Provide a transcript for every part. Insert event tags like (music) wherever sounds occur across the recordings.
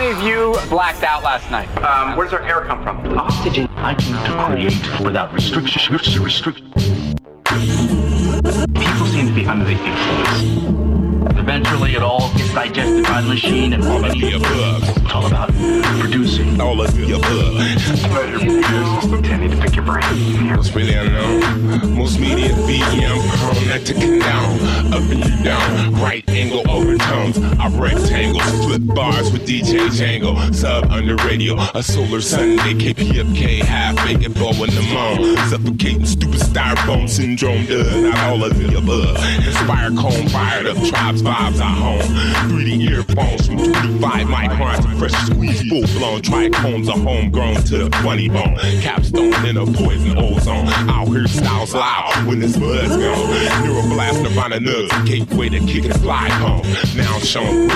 many of you blacked out last night? Um, where does our air come from? Oxygen. I came to create without restriction. Restriction. People seem to be under the influence. Eventually, it all gets digested by the machine and all of the above. It's all about producing. All of the above. I need to pick your brain. It's really unknown. Most media VM prone not to condone. Up and you down. Right angle overtones. I rectangles. Flip bars with DJ Django. Sub under radio. A solar Sunday. KPFK. Half bacon bow in the moan. Suffocating stupid styrofoam syndrome does not all of the above. Inspire cone fired up tribes vibes at home. 3D earphones from 25 microns fresh squeeze, full blown trichomes are homegrown to the funny bone. Capstone in a poison ozone. Out here styles loud when this buzz gone. Neuroblast Nirvana nugs, gateway to kick and fly home. Now I'm showing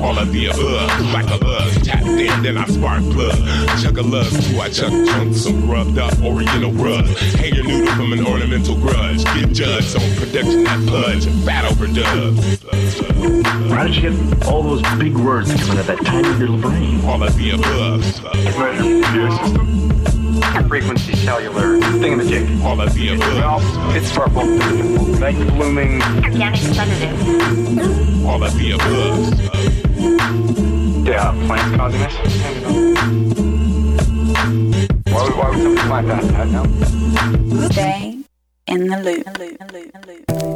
all of the above. Like a love, tap in, then I spark plug. Chug a love, too, I chuck chunks, some rubbed up oriental rug. Hang your noodle from an ornamental grudge. Get judged on production that pudge, fat overdubs. How did you get all those big words coming out of that tiny little brain? All of the above. Frequency cellular thingamajig. All of the above. Well, it's purple. Night blooming. Organic sedative. All of the above. Yeah, plants causing this? Why would, why would somebody plant that? I don't know. Stay in the loop. loop, loop, loop.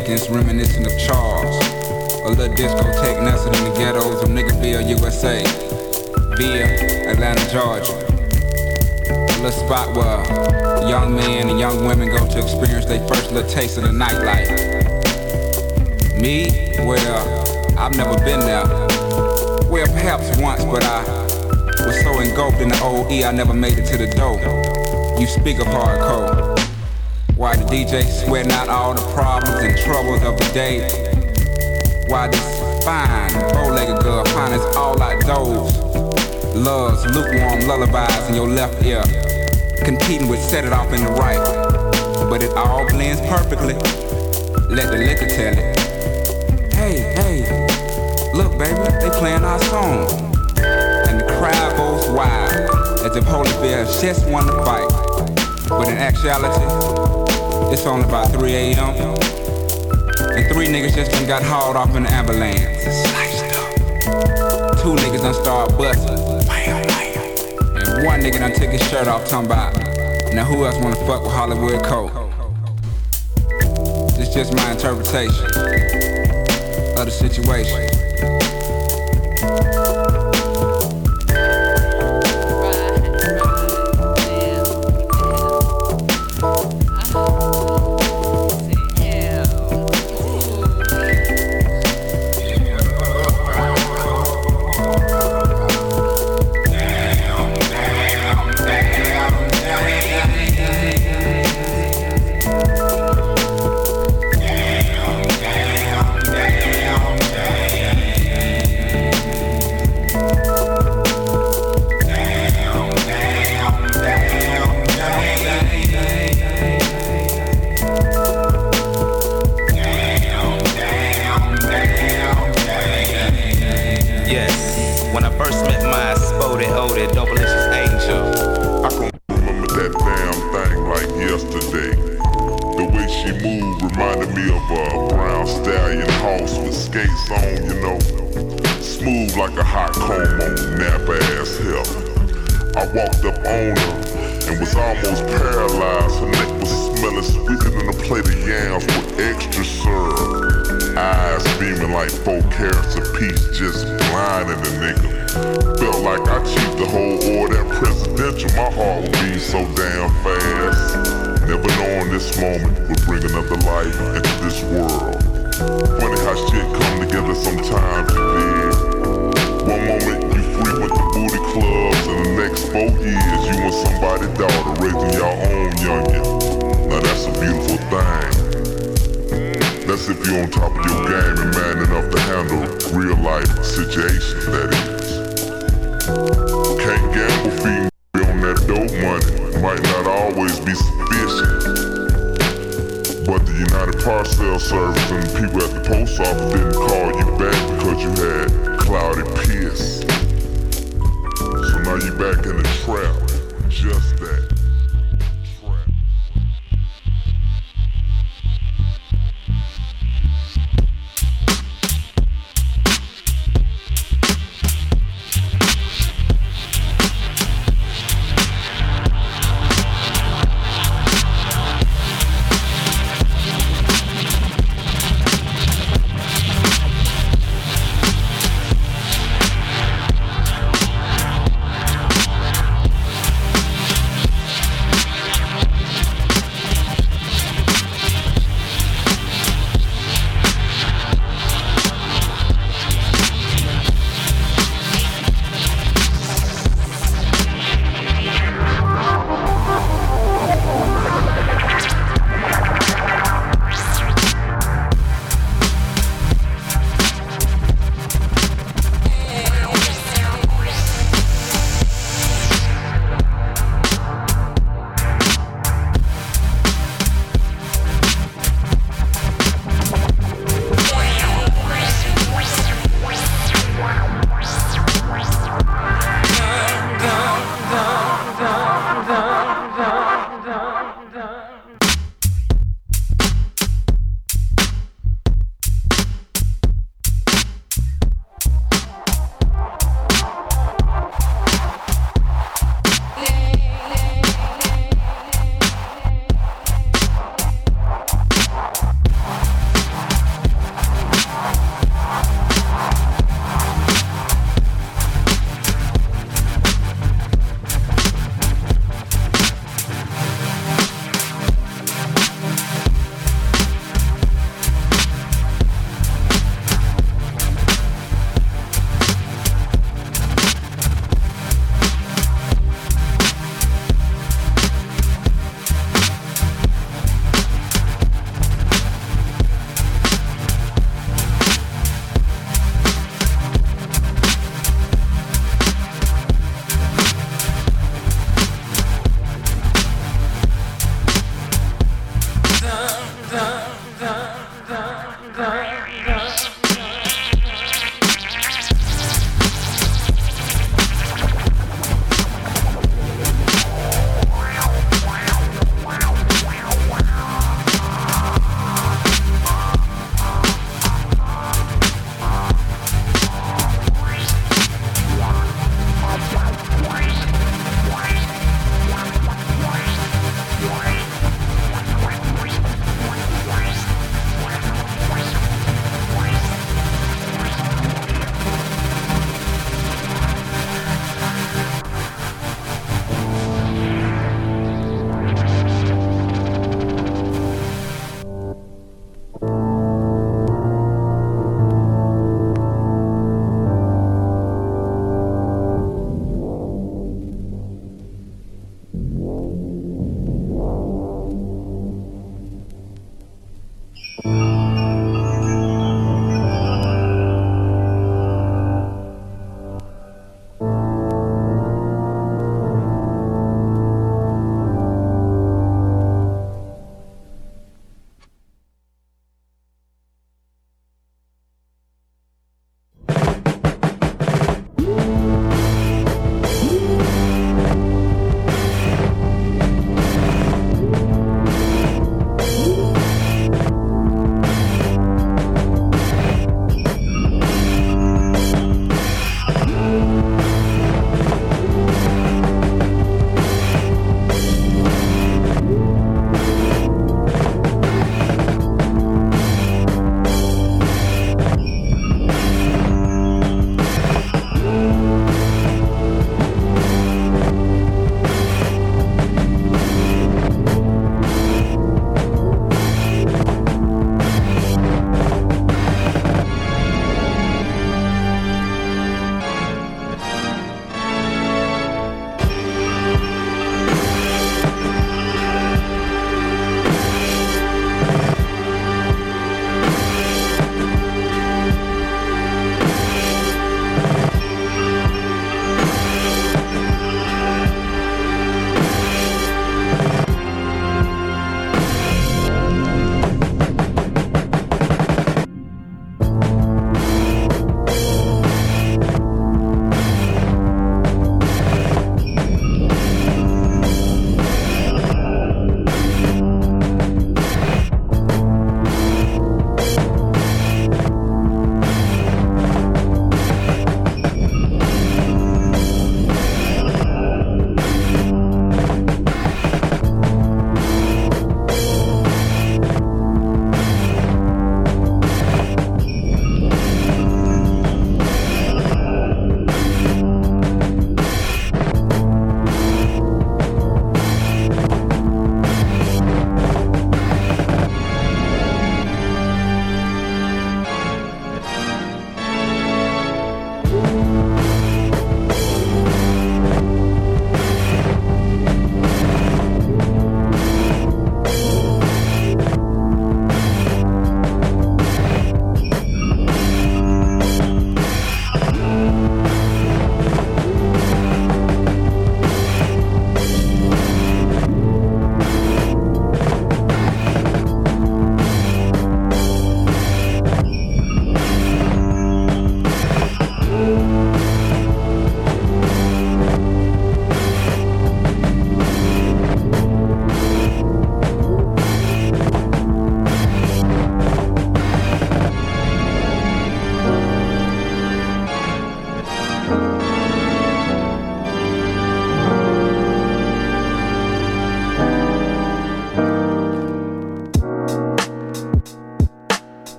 Dickens reminiscent of Charles. A little discotheque nestled in the ghettos of Niggerville, USA. Via Atlanta, Georgia. A little spot where young men and young women go to experience their first little taste of the nightlife. Me? Well, I've never been there. Well, perhaps once, but I was so engulfed in the OE I never made it to the door. You speak of hardcore. DJ sweating out all the problems and troubles of the day? Why this fine, bow-legged girl finds all outdoors? Loves lukewarm lullabies in your left ear, competing with set it off in the right. But it all blends perfectly. Let the liquor tell it. Hey, hey, look, baby, they playing our song. And the crowd goes wild, as if Holyfield just won the fight. But in actuality, it's only about 3 a.m. And three niggas just done got hauled off in the ambulance. Two niggas done start busting. And one nigga done took his shirt off talking about, now who else wanna fuck with Hollywood Cole? It's just my interpretation of the situation.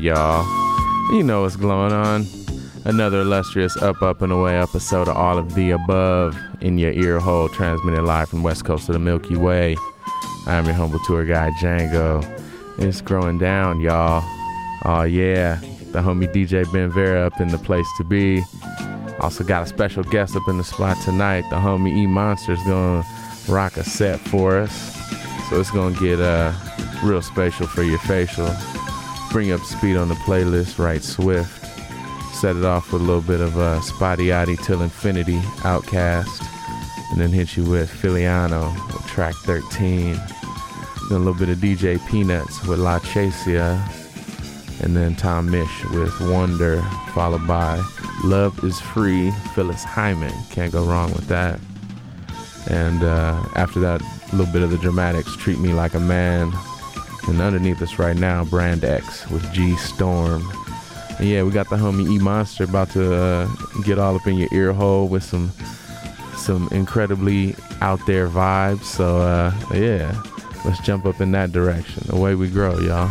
Y'all. You know what's going on. Another illustrious Up, Up, and Away episode of All of the Above in your ear hole, transmitted live from West Coast of the Milky Way. I am your humble tour guide, Django. It's growing down, y'all. Oh yeah, the homie DJ Ben Vera up in the place to be. Also got a special guest up in the spot tonight. The homie E Monster's gonna rock a set for us. So it's gonna get uh real spatial for your facial. Bring up speed on the playlist, right swift. Set it off with a little bit of uh, Spotty Till Infinity, OutKast. And then hit you with Filiano with track 13. Then a little bit of DJ Peanuts with La Chasia. And then Tom Misch with Wonder, followed by Love is Free, Phyllis Hyman. Can't go wrong with that. And uh, after that, a little bit of the dramatics, Treat Me Like a Man. And underneath us right now, Brand X with G Storm. And yeah, we got the homie E Monster about to uh, get all up in your ear hole with some some incredibly out there vibes. So uh, yeah, let's jump up in that direction. Away we grow, y'all.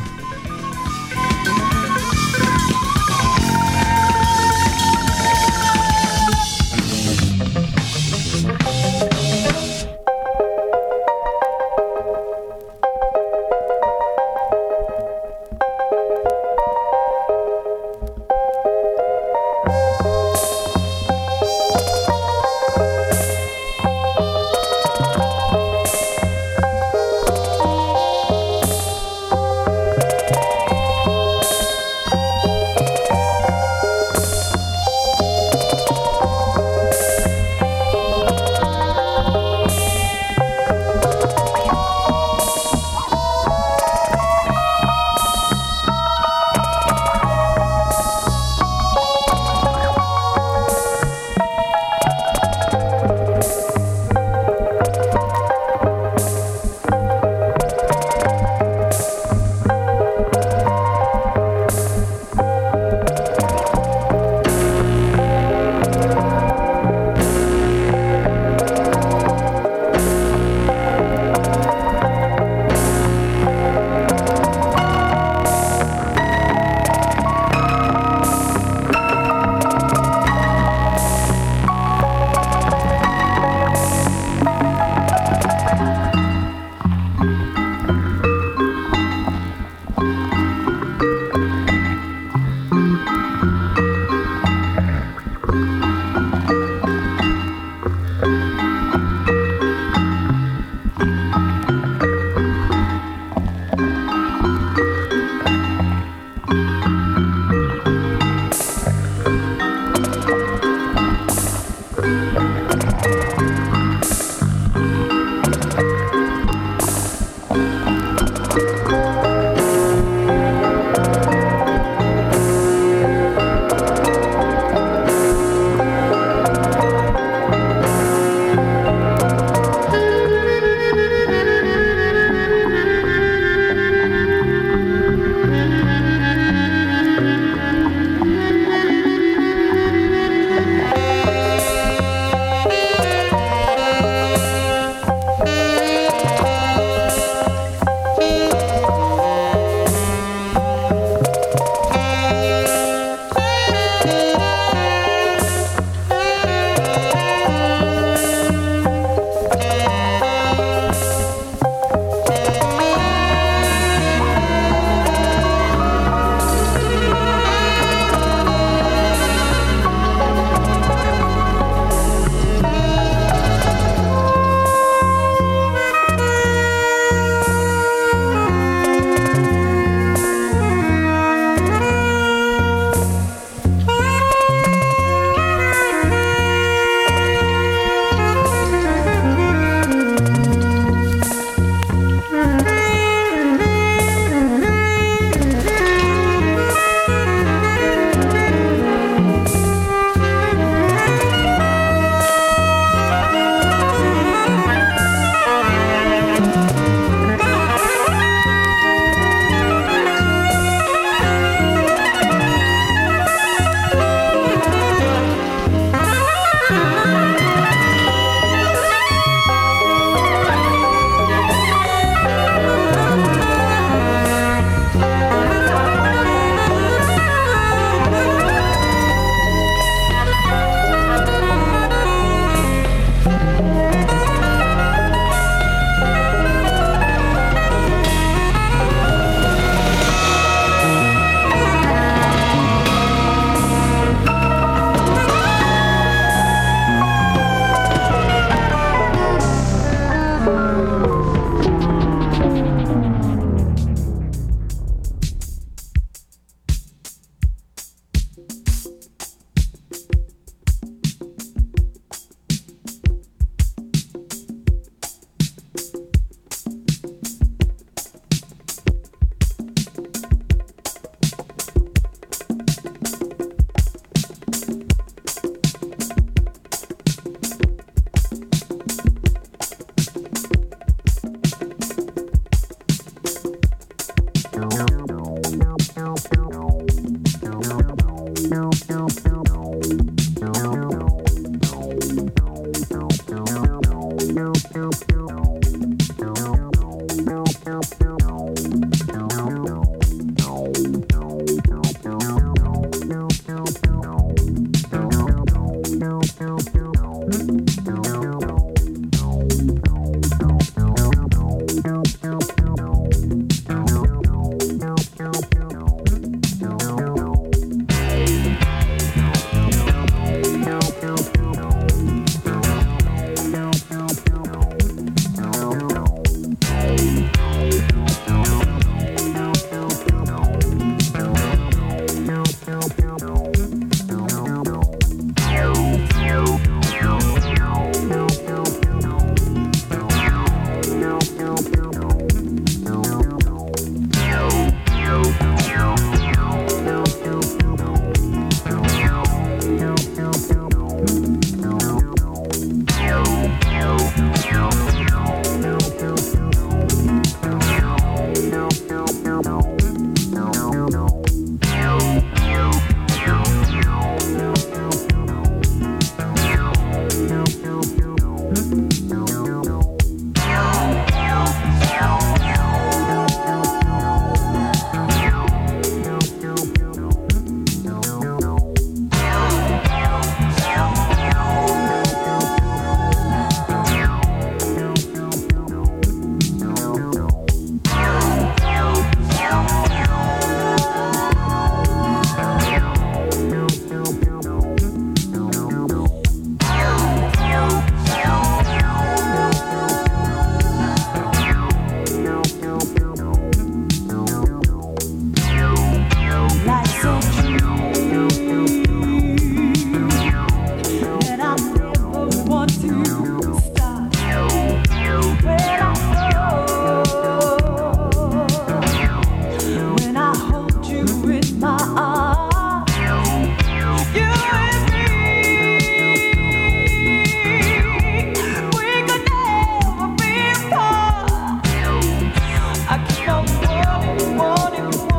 Whoa, whoa, whoa,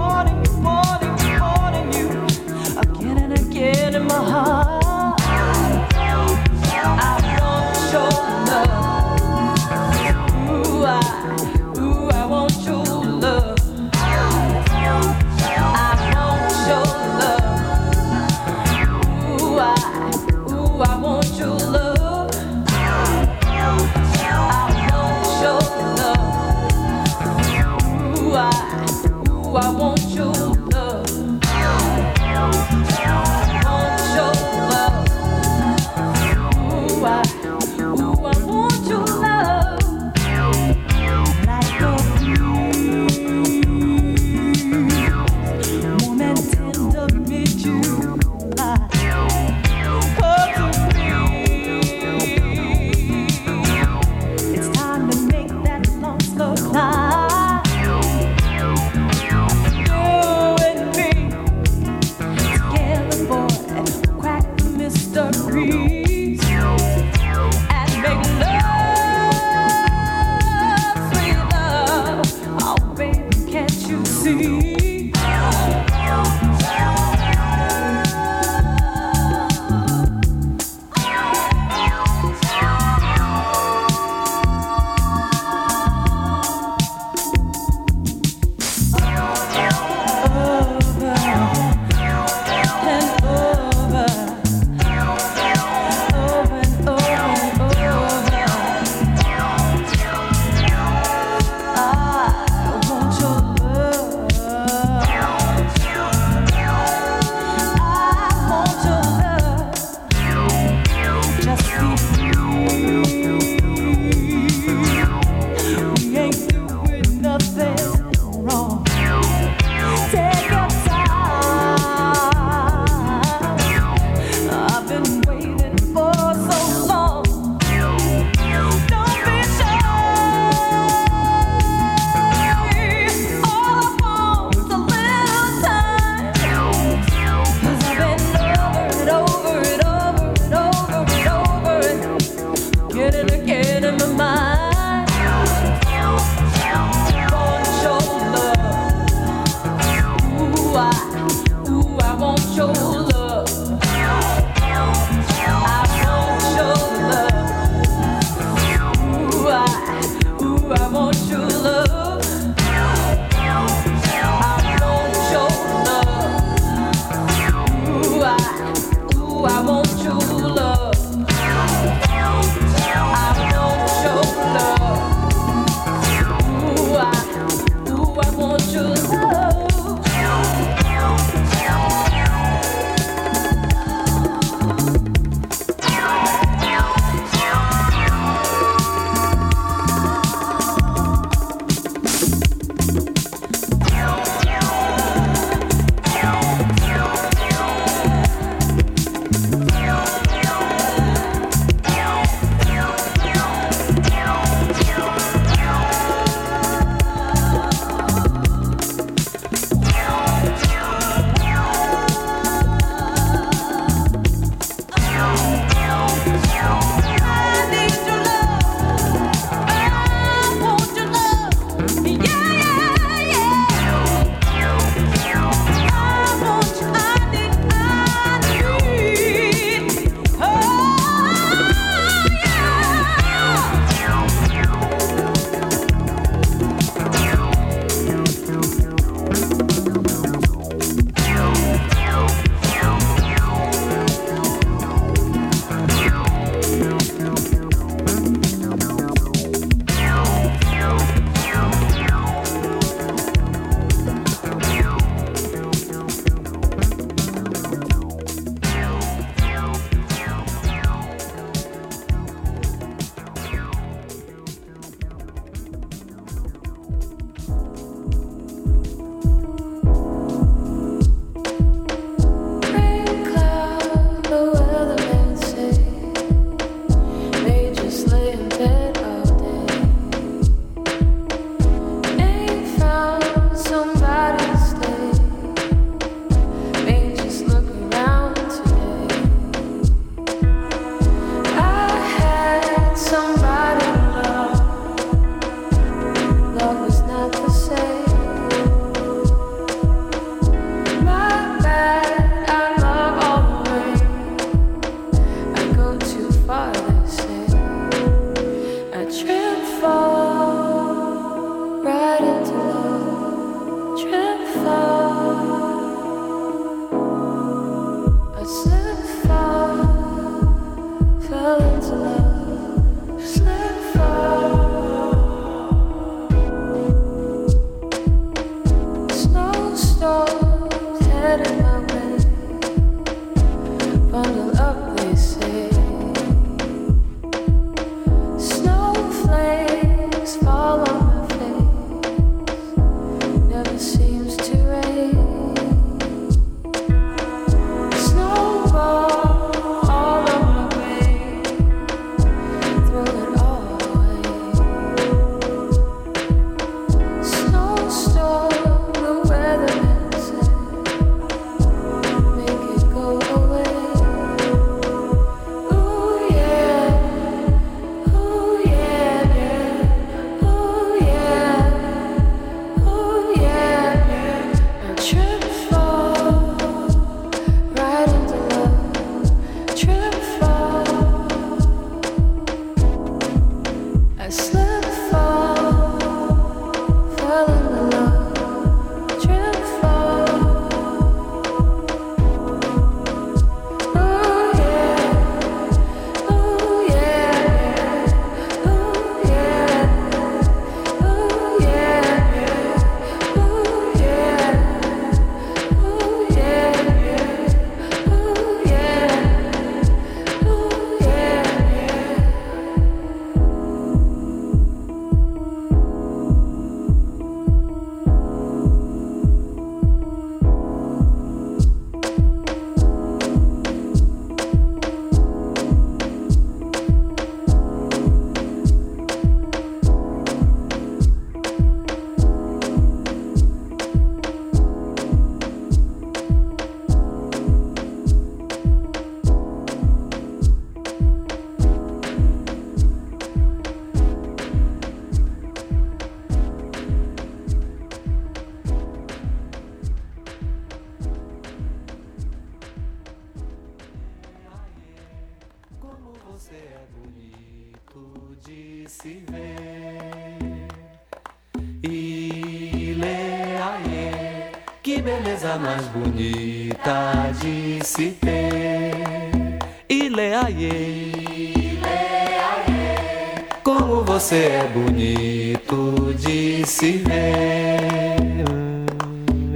você é bonito de se ver.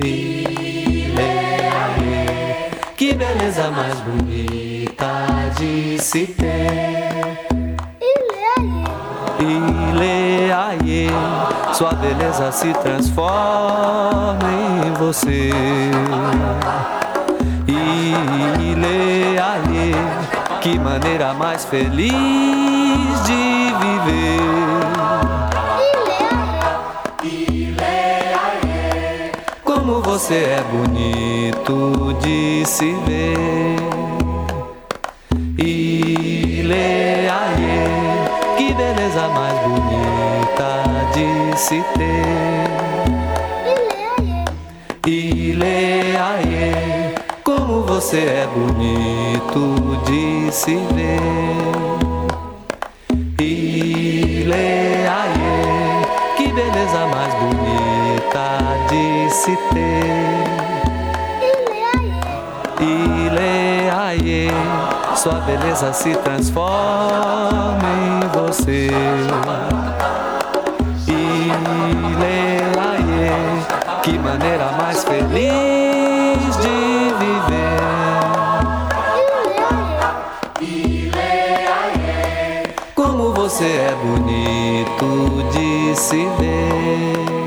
Ileaie, que beleza mais bonita de se ter. Ileaie, sua beleza se transforma em você. Ileaie, que maneira mais feliz você é bonito de se ver. Ileaie, que beleza mais bonita de se ter. Ileaie, como você é bonito de se ver. Ileaie, se ter. Ileaie, sua beleza se transforma em você. Ileaie, que maneira mais feliz de viver. Como você é bonito de se ver.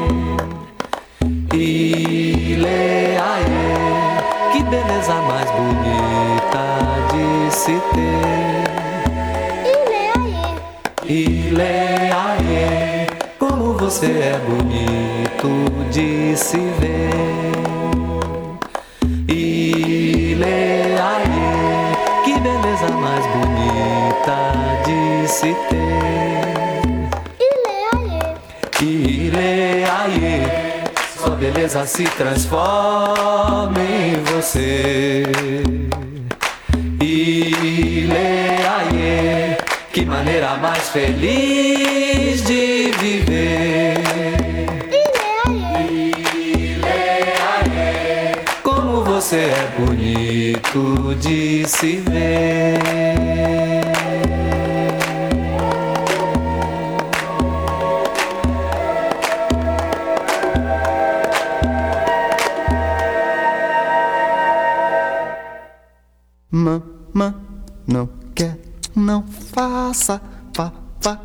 Beleza mais bonita de se ter. Ileaie, como você é bonito de se ver. Ileaie, que beleza mais bonita de se ter. Ileaie, sua beleza se transforma em você. Ileaie, que maneira mais feliz de viver. Como você é bonito de se ver. Mamã, não quer, não faça, vá, vá,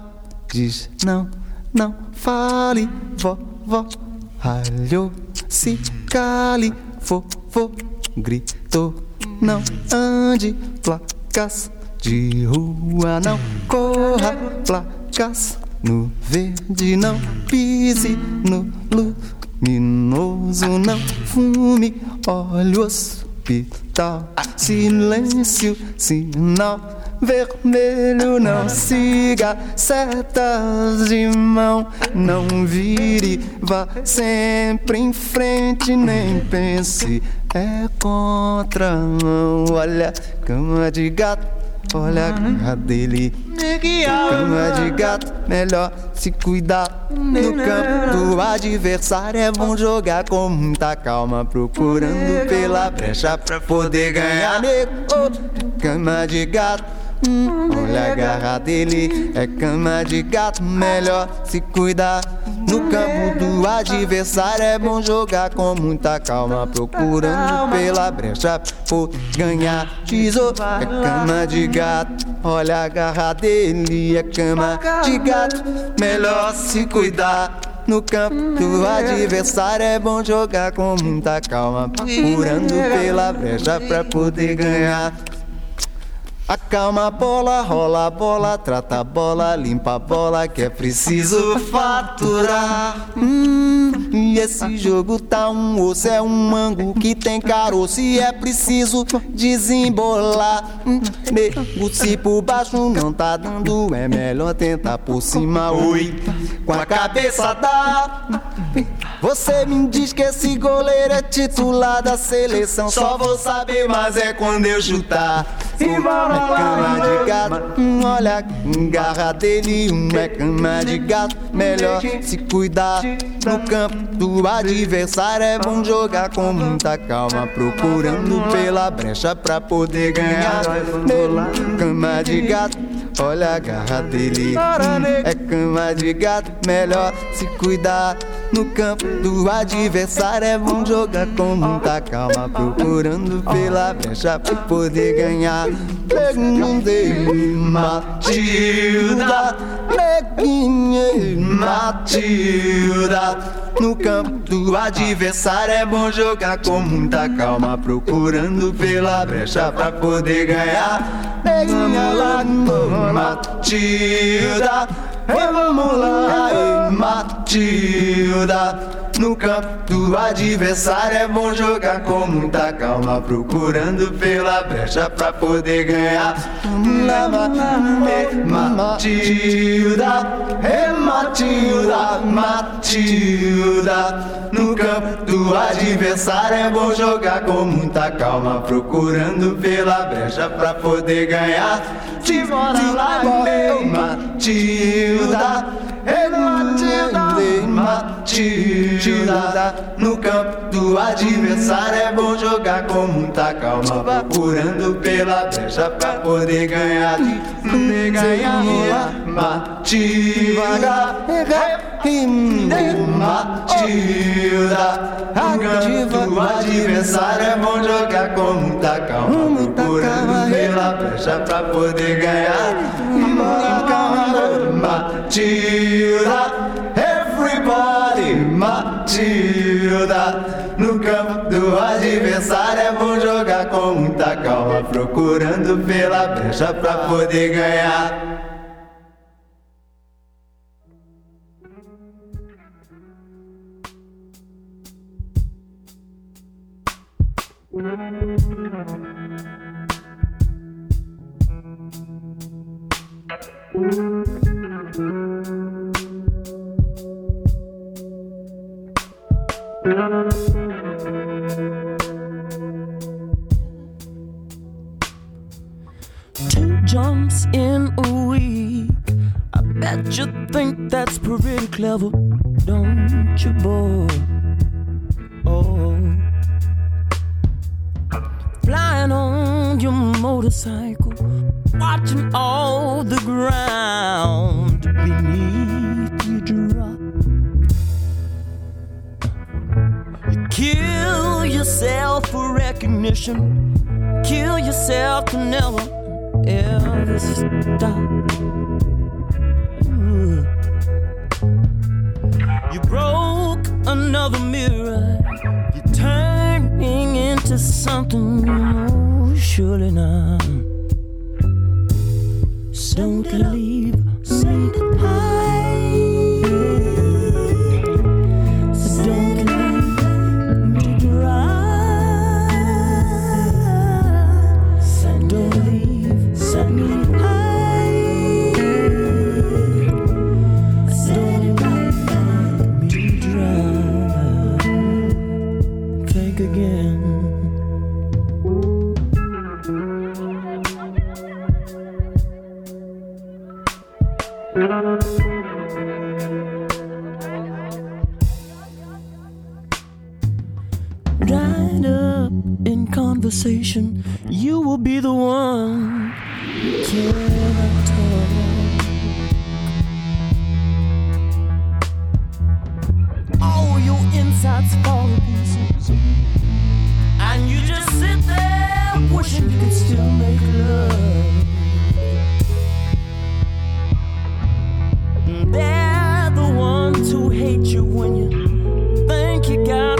diz não, não fale, vó, vó, ralhou, se cale, vovô, gritou, não ande, placas de rua, não corra, placas no verde, não pise no luminoso, não fume, olha o hospital, silêncio, sinal vermelho, não siga setas de mão, não vire, vá sempre em frente, nem pense, é contramão, olha, cama de gato. Olha a cara dele, cama de gato, melhor se cuidar. No campo do adversário é bom jogar com muita calma, procurando pela brecha pra poder ganhar. Cama de gato. Hum, olha a garra dele, é cama de gato, melhor se cuidar. No campo do adversário é bom jogar com muita calma, procurando pela brecha por ganhar. Tesouro é cama de gato, olha a garra dele, é cama de gato, melhor se cuidar. No campo do adversário é bom jogar com muita calma, procurando pela brecha pra poder ganhar. Acalma a bola, rola a bola, trata a bola, limpa a bola que é preciso faturar. Hum, e esse jogo tá um osso, é um mango que tem caroço e é preciso desembolar. Nego, se por baixo não tá dando, é melhor tentar por cima. Oi, com a cabeça dá. Você me diz que esse goleiro é titular da seleção. Só vou saber, mas é quando eu chutar. é cama de gato. Hum, olha a garra dele, um é cama de gato. Melhor se cuidar no campo do adversário. É bom jogar com muita calma, procurando pela brecha pra poder ganhar. Cama de gato. Olha a garra dele, é cama de gato. Melhor se cuidar no campo do adversário. É bom jogar com muita calma, procurando pela brecha pra poder ganhar. Perguntei, Matilda, neguinha, Matilda. No campo do adversário é bom jogar com muita calma, procurando pela brecha pra poder ganhar. Neguinha lá, Matilda, vamos lá, Matilda. No campo do adversário é bom jogar com muita calma, procurando pela brecha pra poder ganhar. Lama, Matilda, hey, Matilda, Matilda. No campo do adversário é bom jogar com muita calma, procurando pela brecha pra poder ganhar. Se bora lá, Matilda, hey, Matilda, Matilda. No campo do adversário é bom jogar com muita calma, procurando pela brecha pra poder ganhar. Poder ganhar, Matilda, Matilda. No campo do adversário é bom jogar com muita calma, procurando pela brecha pra poder ganhar. Matilda. Everybody, Matilda. No campo do adversário é bom jogar com muita calma, procurando pela brecha pra poder ganhar. Two jumps in a week. I bet you think that's pretty clever, don't you, boy? Oh, flying on your motorcycle, watching all the ground beneath kill yourself for recognition, kill yourself to never ever stop. Ooh. You broke another mirror. You're turning into something you know surely not. So don't leave behind. Conversation, you will be the one. Can I talk? All your insides fall to pieces, and you just sit there wishing you could still make love. They're the ones who hate you when you think you got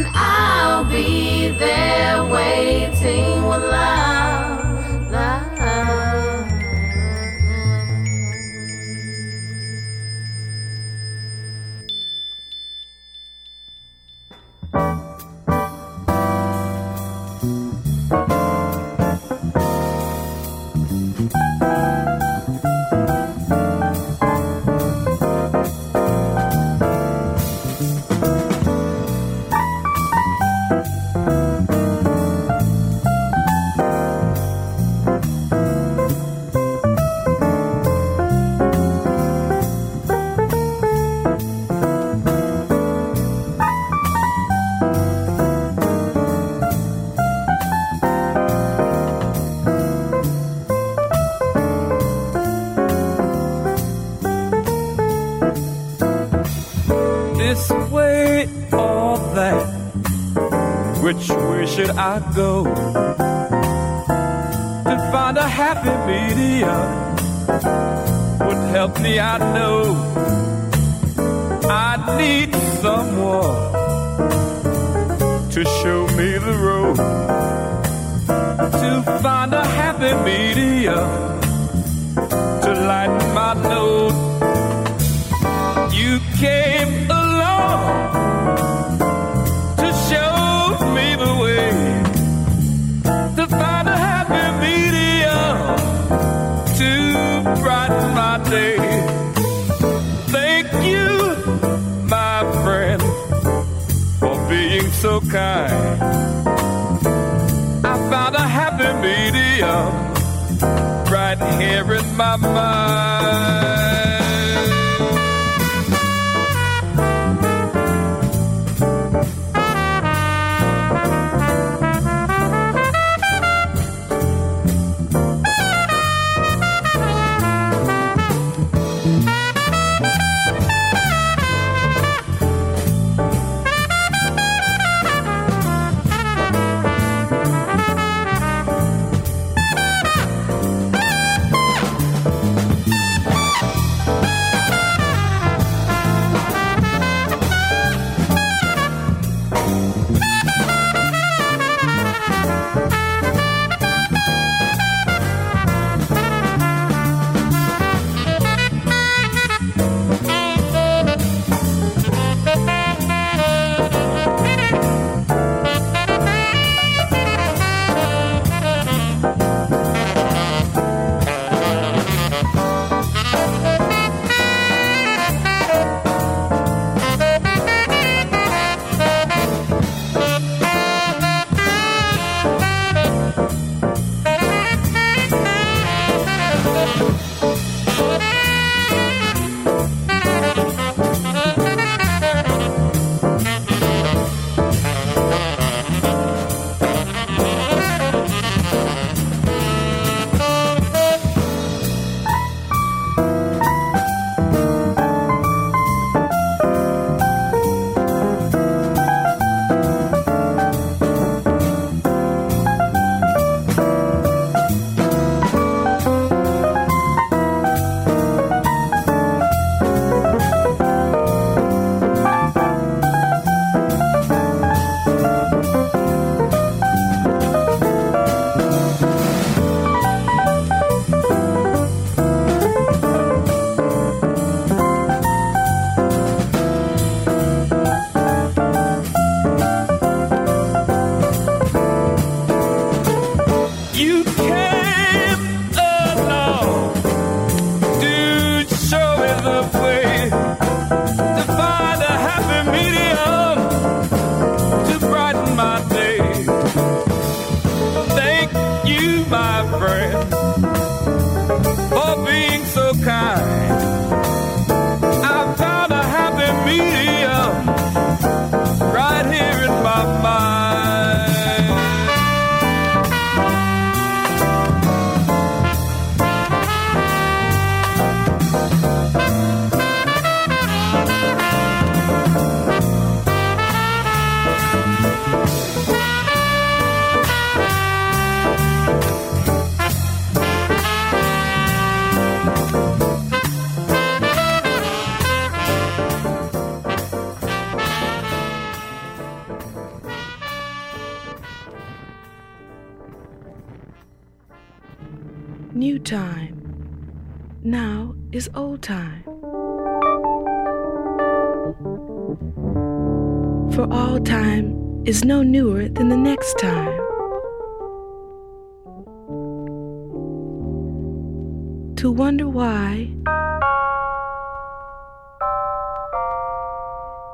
And I'll I go to find a happy medium? Would help me, I know. I need someone to show me the road to find a happy medium to lighten my load. You came kind. I found a happy medium right here in my mind.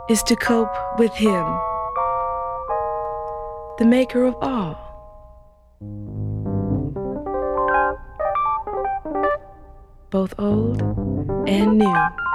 is to cope with Him, the maker of all. Both old and new.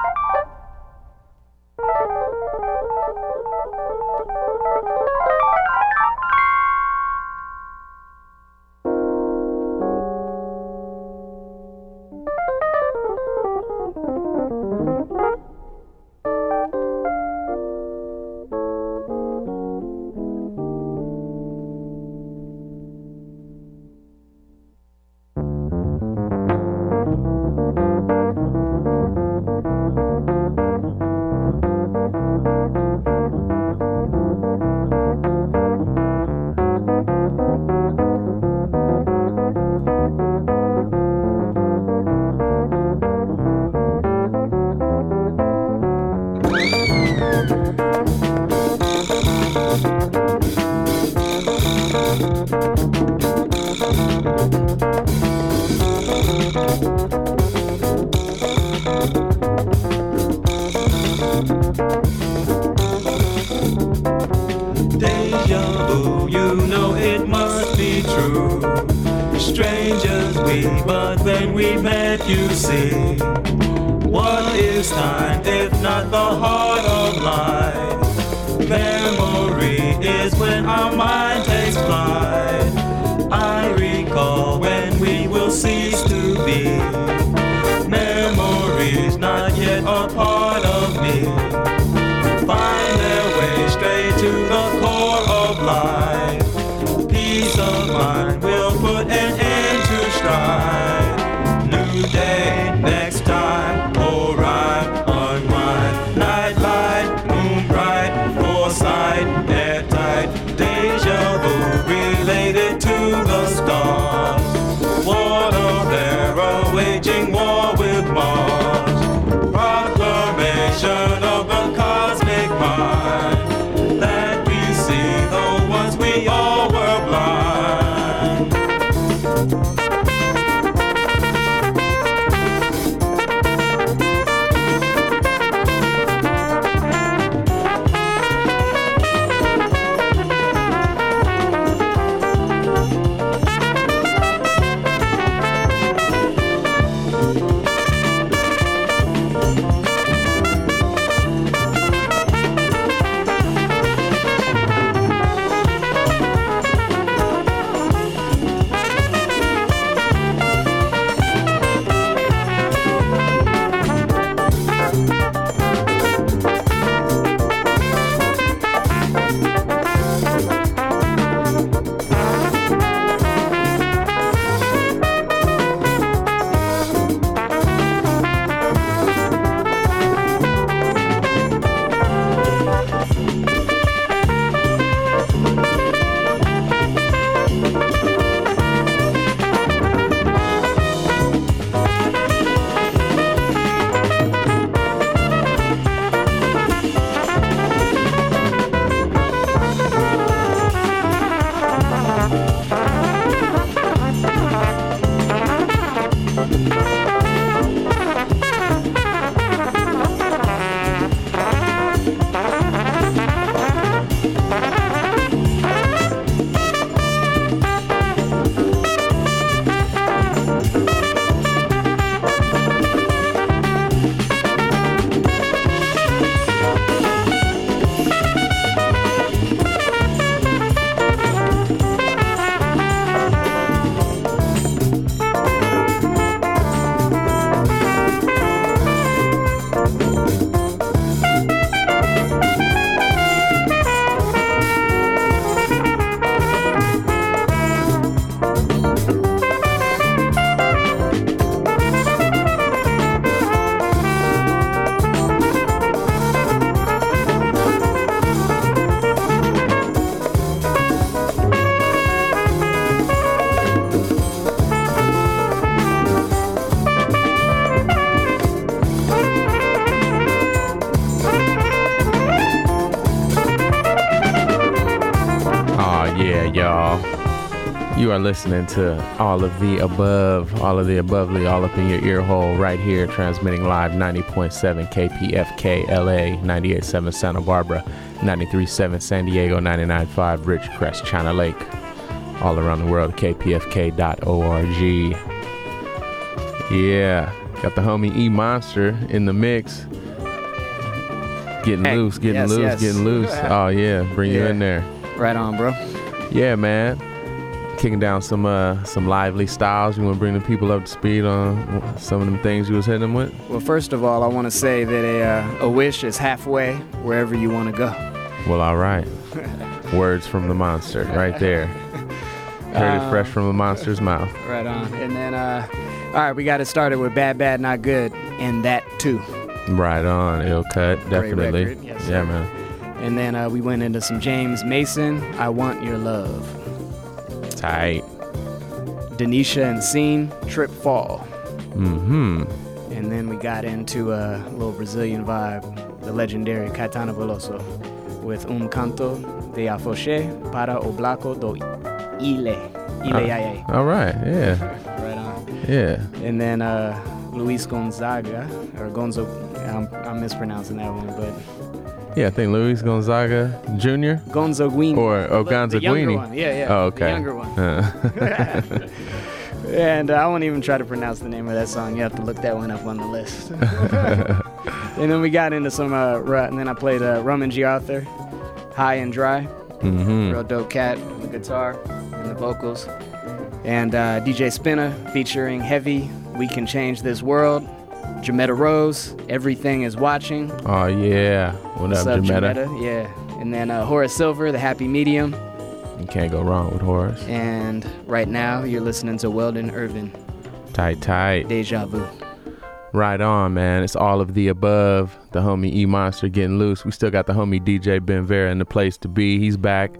memory is when our mind takes flight. You are listening to all of the above, all of the abovely, all up in your ear hole right here, transmitting live 90.7 KPFK LA, 98.7 Santa Barbara, 93.7 San Diego, 99.5 Ridgecrest, China Lake, all around the world, kpfk.org. Yeah, got the homie E Monster in the mix. Getting loose, getting yes, loose, yes. getting loose. Oh yeah, bring you in there. Right on, bro. Yeah, man. Kicking down some uh some lively styles. You want to bring the people up to speed on some of them things you was hitting them with? Well, first of all, I want to say that a, uh, a wish is halfway wherever you want to go. Well, all right. (laughs) Words from the monster, right there. Heard it Um, fresh from the monster's (laughs) mouth. Right on. And then, uh, all right, we got it started with Bad, Bad, Not Good, and that too. Right on, ill cut, definitely. yes, yeah, man. And then uh, we went into some James Mason, I Want Your Love. Tight. Denisha and Scene, Trip Fall. Mm-hmm. And then we got into a little Brazilian vibe, the legendary Caetano Veloso, with Um Canto de Afoxé para o Bloco do Ilê. Ilê Aiyê. All right, yeah. Right on. Yeah. And then uh, Luis Gonzaga, or Gonzo, I'm, I'm mispronouncing that one, but Yeah, I think Luis Gonzaga Jr. Gonzaguinha. Or oh, The- the younger Gonzaguinha. one, yeah, yeah, Oh, the okay. younger one. Uh, (laughs) And uh, I won't even try to pronounce the name of that song. You have to look that one up on the list. (laughs) and then we got into some, uh, ru- and then I played uh, Rum and G Arthur, High and Dry. Mm-hmm. Real dope cat on the guitar and the vocals. And uh, DJ Spinna featuring Heavy, We Can Change This World. Jametta Rose, Everything is Watching. oh yeah. What What's up, up, Jametta? Jametta? Yeah. And then uh, Horace Silver, The Happy Medium. You can't go wrong with Horace. And right now, you're listening to Weldon Irvine, Tight, tight. Deja Vu. Right on, man. It's all of the above. The homie E Monster getting loose. We still got the homie DJ Ben Vera in the place to be. He's back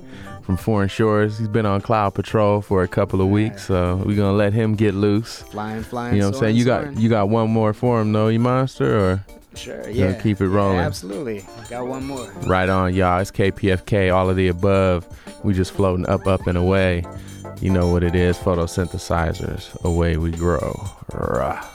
from foreign shores. He's been on Cloud Patrol for a couple of weeks, so we're gonna let him get loose. Flying, flying, You know what I'm saying? You got you got one more for him, though, you Monster, or Sure, yeah. keep it rolling. Yeah, absolutely. Got one more. Right on, y'all. It's KPFK, all of the above. We just floating up, up, and away. You know what it is photosynthesizers. Away we grow. Rah.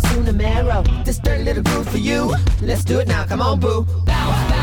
soon tomorrow. This dirty little groove for you. Let's do it now, come on, boo. Bow, bow.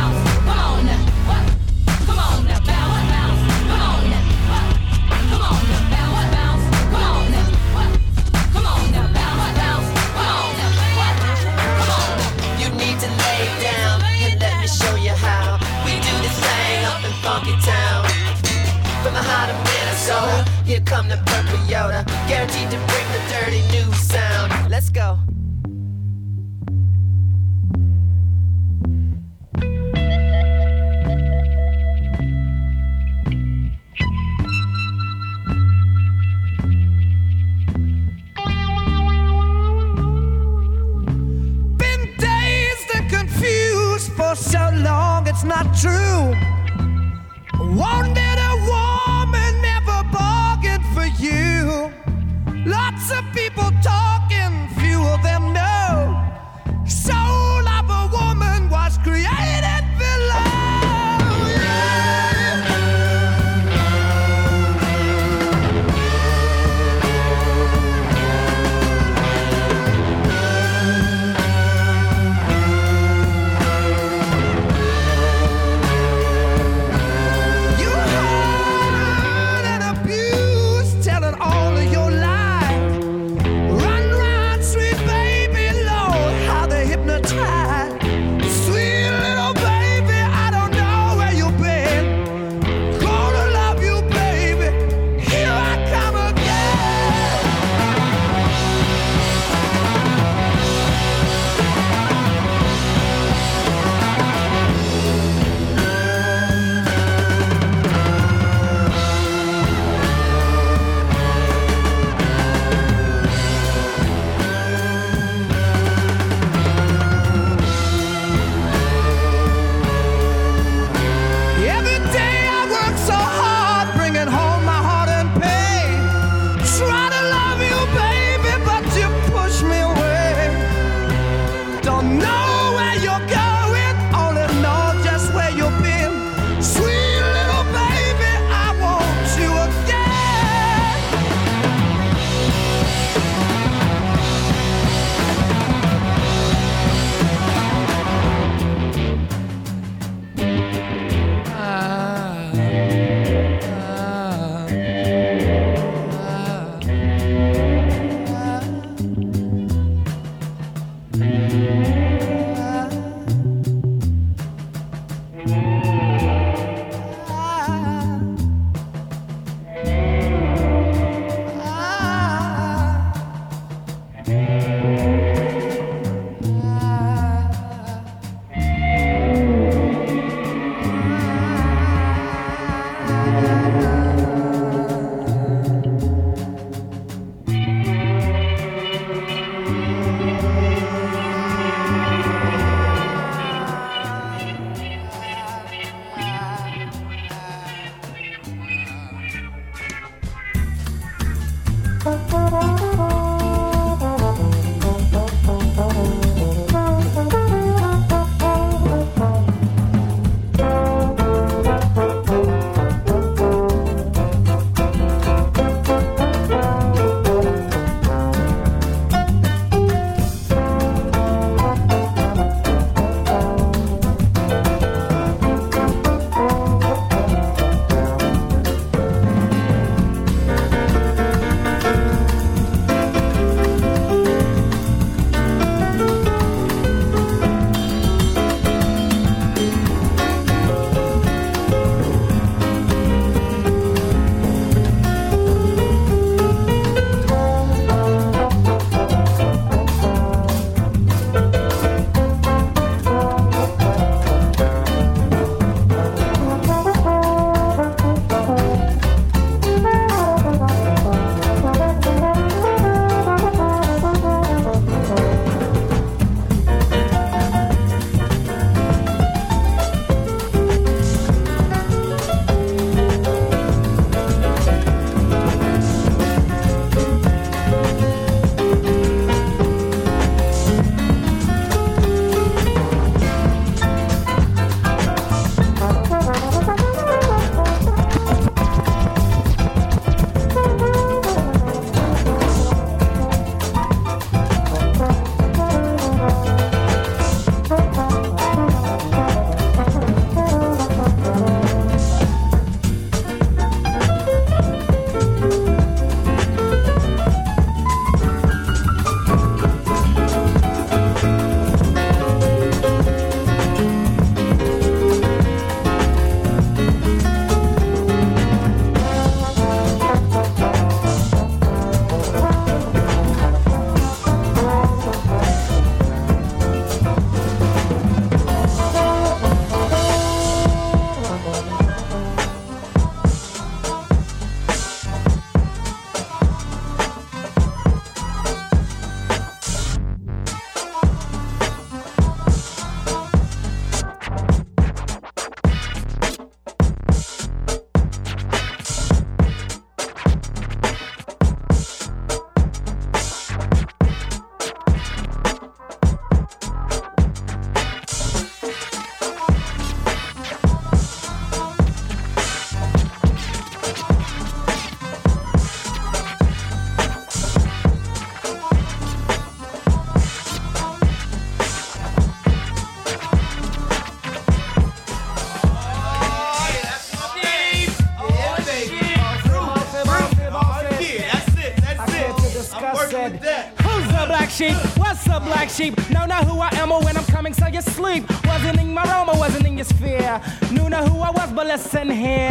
black sheep. Know not who I am or when I'm coming, so you sleep. Wasn't in my realm, I wasn't in your sphere. Knew not who I was, but listen here.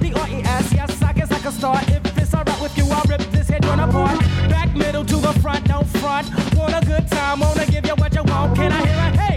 D-R-E-S, yes, I guess I can start. If it's alright with you, I'll rip this head on apart. Back middle to the front, no front. Want a good time, wanna give you what you want. Can I hear a hey?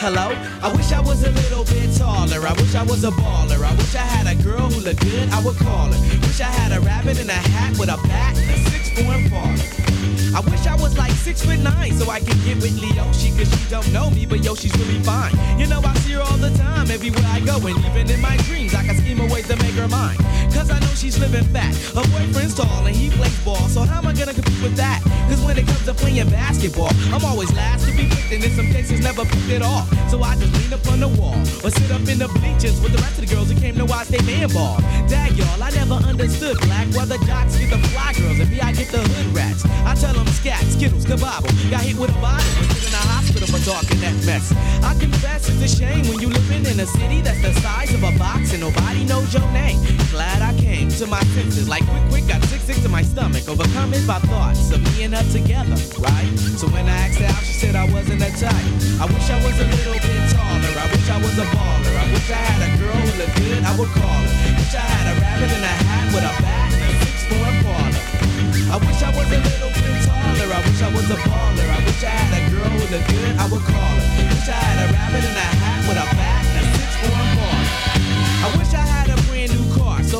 Hello? I wish I was a little bit taller. I wish I was a baller. I wish I had a girl who looked good, I would call her. Wish I had a rabbit in a hat with a bat and a six foot baller. I wish I was like six foot nine so I could get with Leoshi cause she don't know me, but yo, she's really fine. You know, I see her all the time everywhere I go, and even in my dreams, I can scheme a way to make her mine. Cause I know she's living fat. Her boyfriend's tall and he plays ball, so how am I gonna compete with that? Cause when it comes to playing basketball, I'm always last to be picked, and in some cases never picked at all. So I just lean up on the wall or sit up in the bleachers with the rest of the girls who came to watch they man ball. Dag y'all, I never understood black why the jocks get the fly girls and me I get the hood rats. I tell them scat, skittles, kabobble. Got hit with a bottle and in a hospital for talking that mess. I confess it's a shame when you living in a city that's the size of a box and nobody knows your name. Glad I came to my senses like quick, quick, got sick, sick to my stomach. Overcome it by thoughts of me and her together, right? So when I asked her out, she said I wasn't a type. I wish I was a little bit taller. I wish I was a baller. I wish I had a girl who looked good, I would call her. Wish I had a rabbit in a hat with a bat and a six foot parlor. I wish I was a little bit taller. I wish I was a baller. I wish I had a girl who looked good, I would call her. Wish I had a rabbit in a hat with a bat and a six foot parlor. I wish I had a brand new car. So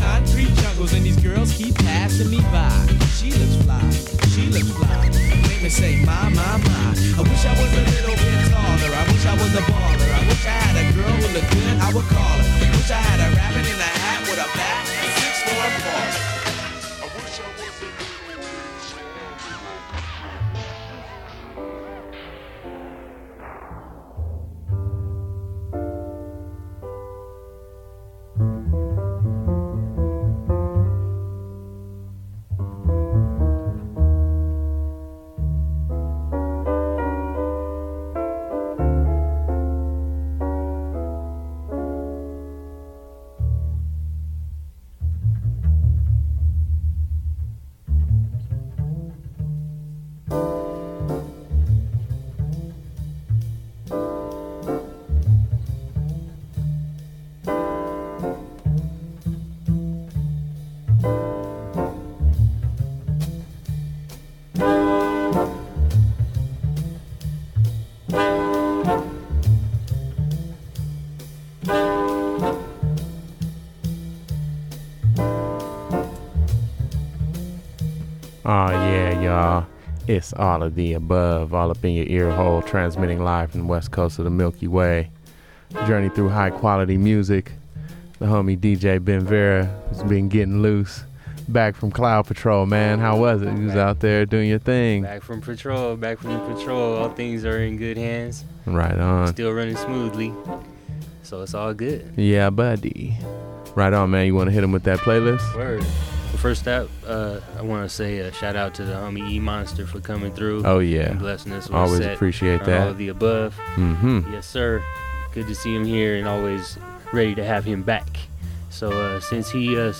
concrete jungles and these girls keep passing me by. She looks fly, she looks fly. Make me say, my, my, my. I wish I was a little bit taller. I wish I was a baller. I wish I had a girl who looked good, I would call her. Wish I had a rabbit in a hat with a bat It's all of the above, all up in your ear hole, transmitting live from the west coast of the Milky Way. Journey through high quality music. The homie DJ Ben Vera has been getting loose. Back from Cloud Patrol, man. How was it? You was out there doing your thing. Back from patrol, back from the patrol. All things are in good hands. Right on. Still running smoothly. So it's all good. Yeah, buddy. Right on, man. You want to hit him with that playlist? Word. Well, first up, uh, I want to say a shout out to the homie E Monster for coming through. Oh, yeah. and blessing us Always set appreciate that. All of the above. Mm-hmm. Yes, sir. Good to see him here and always ready to have him back. So uh, since he uh,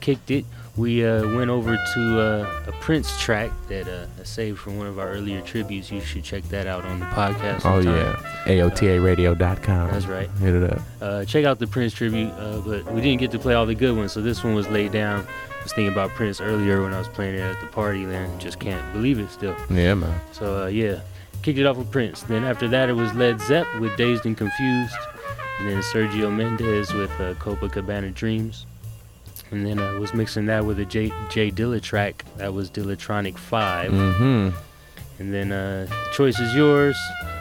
kicked it, we uh, went over to uh, a Prince track that uh, I saved from one of our earlier tributes. You should check that out on the podcast. Oh sometime. yeah. AOTARadio.com. That's right. Hit it up. Uh, check out the Prince tribute, uh, but we didn't get to play all the good ones, so this one was laid down. I was thinking about Prince earlier when I was playing it at the party, and just can't believe it still. Yeah, man. So uh, yeah, kicked it off with Prince. Then after that, it was Led Zepp with Dazed and Confused, and then Sergio Mendes with uh, Copacabana Dreams, and then I was mixing that with a J J Dilla track that was Dillatronic Five, Mm-hmm. and then uh, Choice is Yours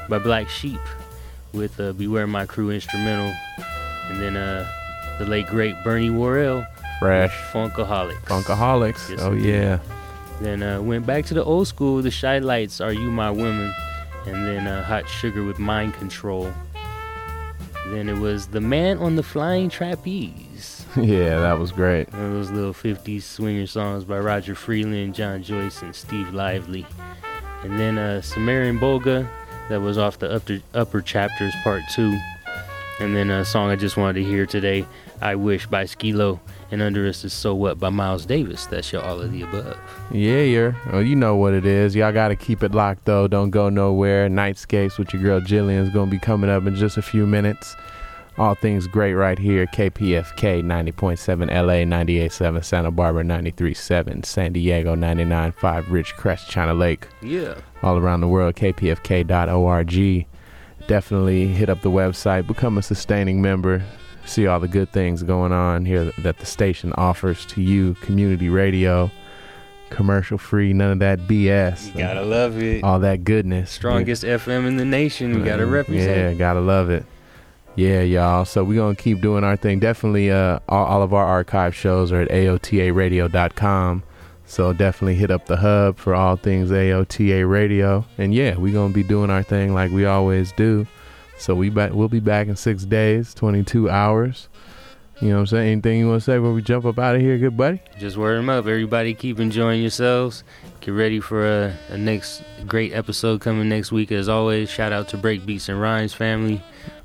by Black Sheep with uh, Beware My Crew instrumental, and then uh, the late great Bernie Worrell Fresh. Funkaholics. Funkaholics. Yes, oh indeed. yeah. Then uh, went back to the old school, the Chi-Lites, Are You My Woman? And then uh, Hot Sugar with Mind Control. Then it was The Man on the Flying Trapeze. (laughs) yeah, that was great. One of those little 50s swinger songs by Roger Freeland, John Joyce, and Steve Lively. And then uh, Sumerian Bolga, that was off the upper, upper Chapters Part 2. And then a song I just wanted to hear today, I Wish by Skee-Lo. And Under Us is So What by Miles Davis. That's your all of the above. Yeah, you're. Well, you know what it is. Y'all got to keep it locked though. Don't go nowhere. Nightscapes with your girl Jillian is gonna be coming up in just a few minutes. All things great right here. KPFK 90.7 LA, 98.7 Santa Barbara, 93.7 San Diego, 99.5 Ridgecrest, China Lake. Yeah. All around the world. KPFK.org. Definitely hit up the website. Become a sustaining member. See all the good things going on here that the station offers to you. Community radio commercial free, none of that BS. You gotta love it. All that goodness. Strongest FM in the nation. We gotta represent. Yeah, gotta love it. Yeah, y'all. So we're gonna keep doing our thing. Definitely, uh, all, all of our archive shows are at aotaradio.com. So definitely hit up the hub for all things AOTA Radio. And yeah, we're gonna be doing our thing like we always do. So we back. We'll be back in six days, 22 hours. You know what I'm saying? Anything you want to say before we jump up out of here, good buddy? Just word them up. Everybody keep enjoying yourselves. Get ready for a, a next great episode coming next week. As always, shout out to Breakbeats and Rhymes family.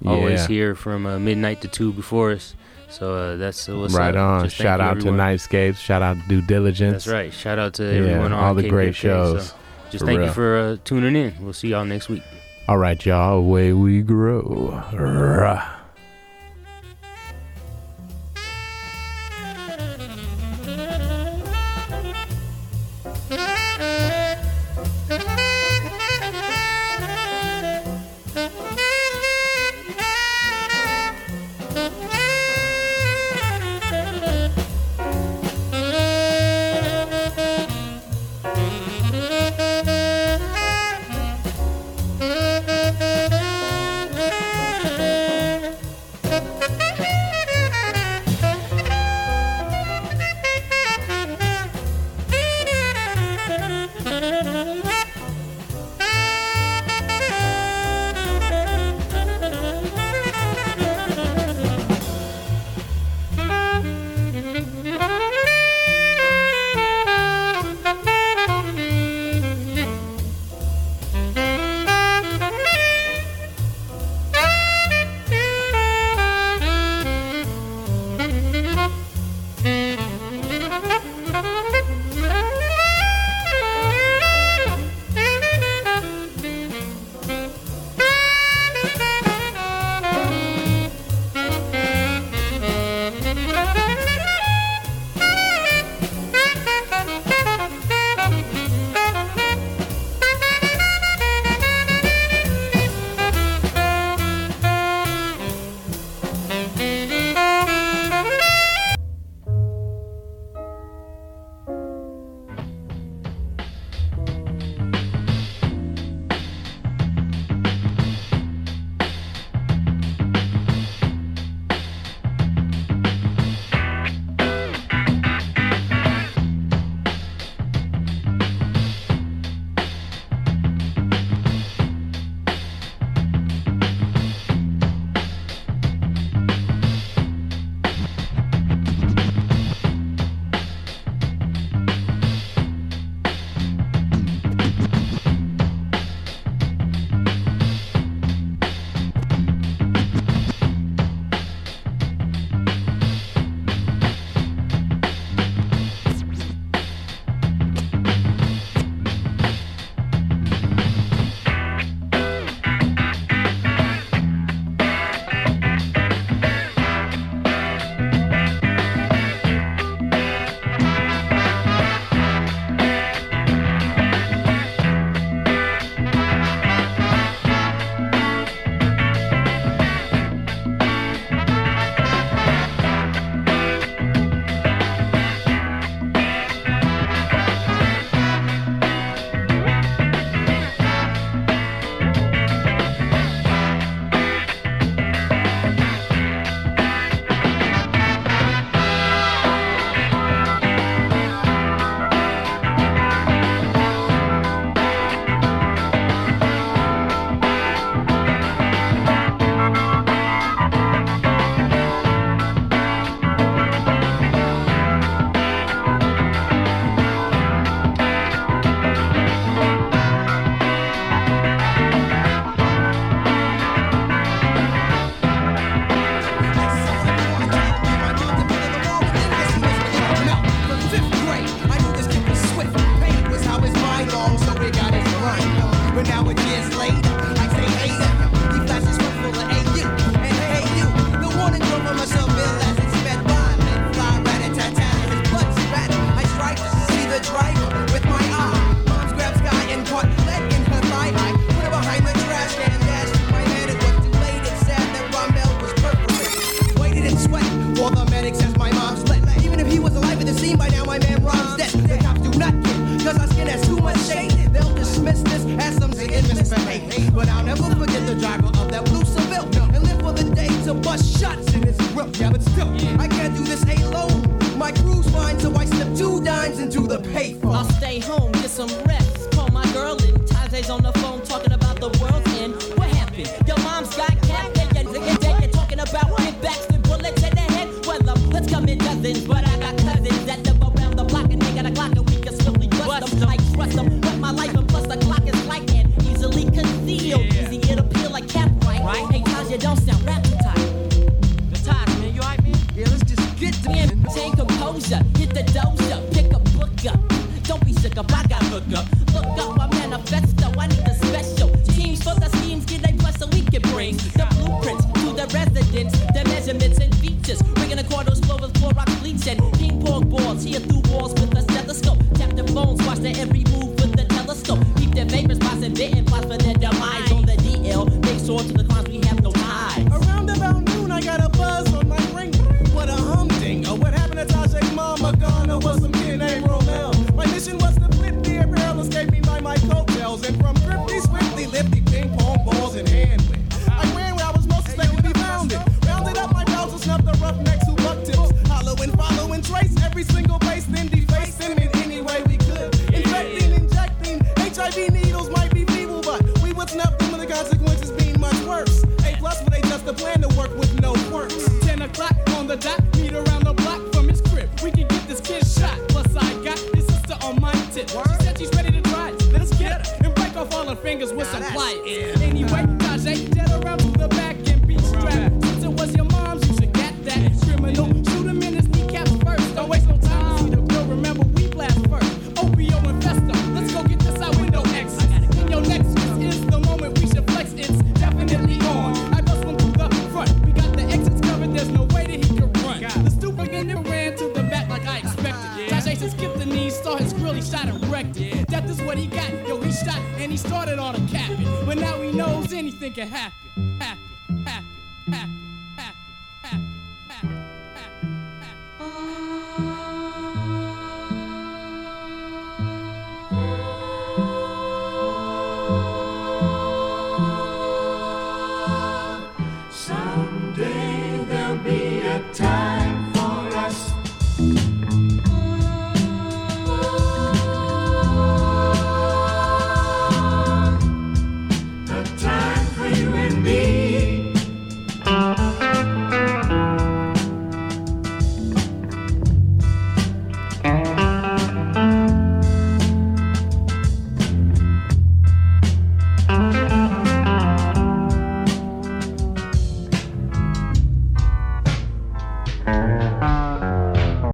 Always Yeah. here from uh, midnight to two before us. So uh, that's uh, what's right up. on. Just Shout out everyone. to Nightscapes. Shout out to Due Diligence. That's right. Shout out to Yeah, everyone on all the great shows. So just For thank real. you for uh, tuning in. We'll see y'all next week. All right, y'all. Away we grow. Rah.